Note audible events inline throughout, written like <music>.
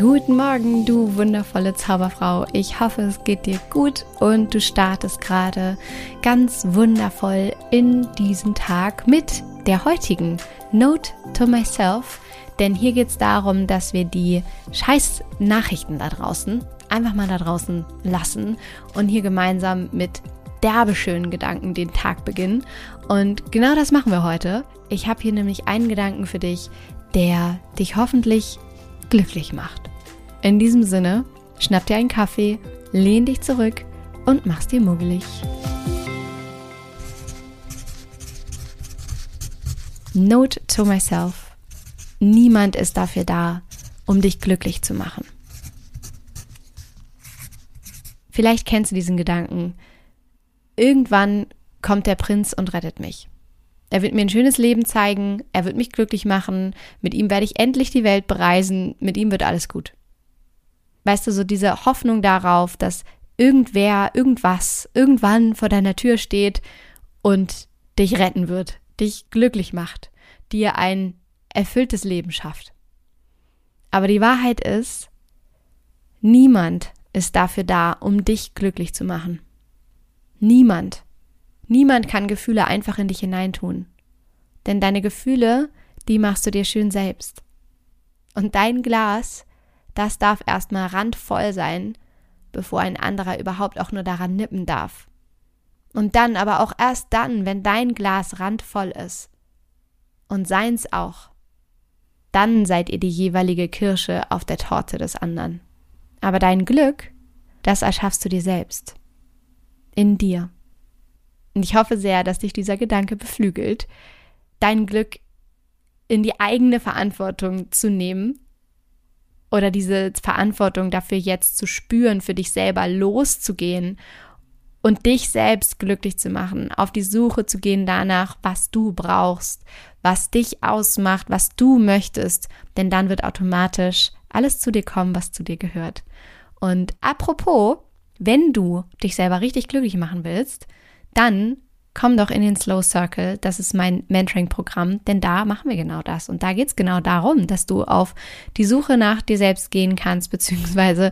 Guten Morgen, du wundervolle Zauberfrau. Ich hoffe, es geht dir gut und du startest gerade ganz wundervoll in diesen Tag mit der heutigen Note to Myself. Denn hier geht es darum, dass wir die scheiß Nachrichten da draußen einfach mal da draußen lassen und hier gemeinsam mit derbe schönen Gedanken den Tag beginnen. Und genau das machen wir heute. Ich habe hier nämlich einen Gedanken für dich, der dich hoffentlich glücklich macht. In diesem Sinne, schnapp dir einen Kaffee, lehn dich zurück und mach's dir muggelig. Note to myself. Niemand ist dafür da, um dich glücklich zu machen. Vielleicht kennst du diesen Gedanken. Irgendwann kommt der Prinz und rettet mich. Er wird mir ein schönes Leben zeigen, er wird mich glücklich machen, mit ihm werde ich endlich die Welt bereisen, mit ihm wird alles gut. Weißt du, so diese Hoffnung darauf, dass irgendwer, irgendwas, irgendwann vor deiner Tür steht und dich retten wird, dich glücklich macht, dir ein erfülltes Leben schafft. Aber die Wahrheit ist, niemand ist dafür da, um dich glücklich zu machen. Niemand. Niemand kann Gefühle einfach in dich hineintun. Denn deine Gefühle, die machst du dir schön selbst. Und dein Glas, das darf erstmal randvoll sein, bevor ein anderer überhaupt auch nur daran nippen darf. Und dann, aber auch erst dann, wenn dein Glas randvoll ist. Und seins auch. Dann seid ihr die jeweilige Kirsche auf der Torte des anderen. Aber dein Glück, das erschaffst du dir selbst. In dir. Und ich hoffe sehr, dass dich dieser Gedanke beflügelt, dein Glück in die eigene Verantwortung zu nehmen oder diese Verantwortung dafür jetzt zu spüren, für dich selber loszugehen und dich selbst glücklich zu machen, auf die Suche zu gehen danach, was du brauchst, was dich ausmacht, was du möchtest, denn dann wird automatisch alles zu dir kommen, was zu dir gehört. Und apropos, wenn du dich selber richtig glücklich machen willst, dann komm doch in den Slow Circle. Das ist mein Mentoring-Programm, denn da machen wir genau das. Und da geht es genau darum, dass du auf die Suche nach dir selbst gehen kannst, <laughs> beziehungsweise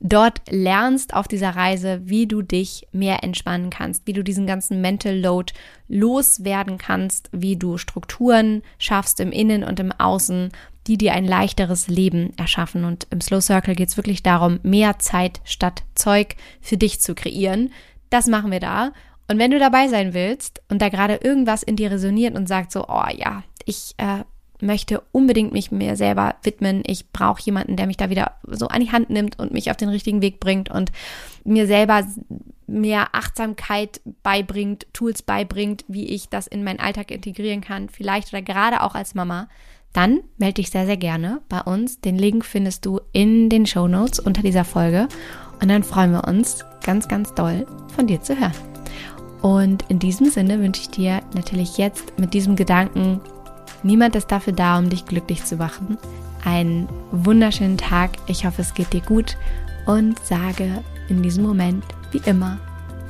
dort lernst auf dieser Reise, wie du dich mehr entspannen kannst, wie du diesen ganzen Mental Load loswerden kannst, wie du Strukturen schaffst im Innen und im Außen, die dir ein leichteres Leben erschaffen. Und im Slow Circle geht es wirklich darum, mehr Zeit statt Zeug für dich zu kreieren. Das machen wir da. Und wenn du dabei sein willst und da gerade irgendwas in dir resoniert und sagt so, oh ja, ich äh, möchte unbedingt mich mir selber widmen, ich brauche jemanden, der mich da wieder so an die Hand nimmt und mich auf den richtigen Weg bringt und mir selber mehr Achtsamkeit beibringt, Tools beibringt, wie ich das in meinen Alltag integrieren kann, vielleicht oder gerade auch als Mama, dann melde dich sehr, sehr gerne bei uns. Den Link findest du in den Show Notes unter dieser Folge und dann freuen wir uns ganz, ganz doll von dir zu hören. Und in diesem Sinne wünsche ich dir natürlich jetzt mit diesem Gedanken, niemand ist dafür da, um dich glücklich zu machen, einen wunderschönen Tag. Ich hoffe, es geht dir gut und sage in diesem Moment, wie immer,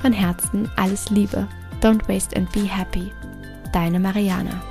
von Herzen alles Liebe. Don't waste and be happy. Deine Mariana.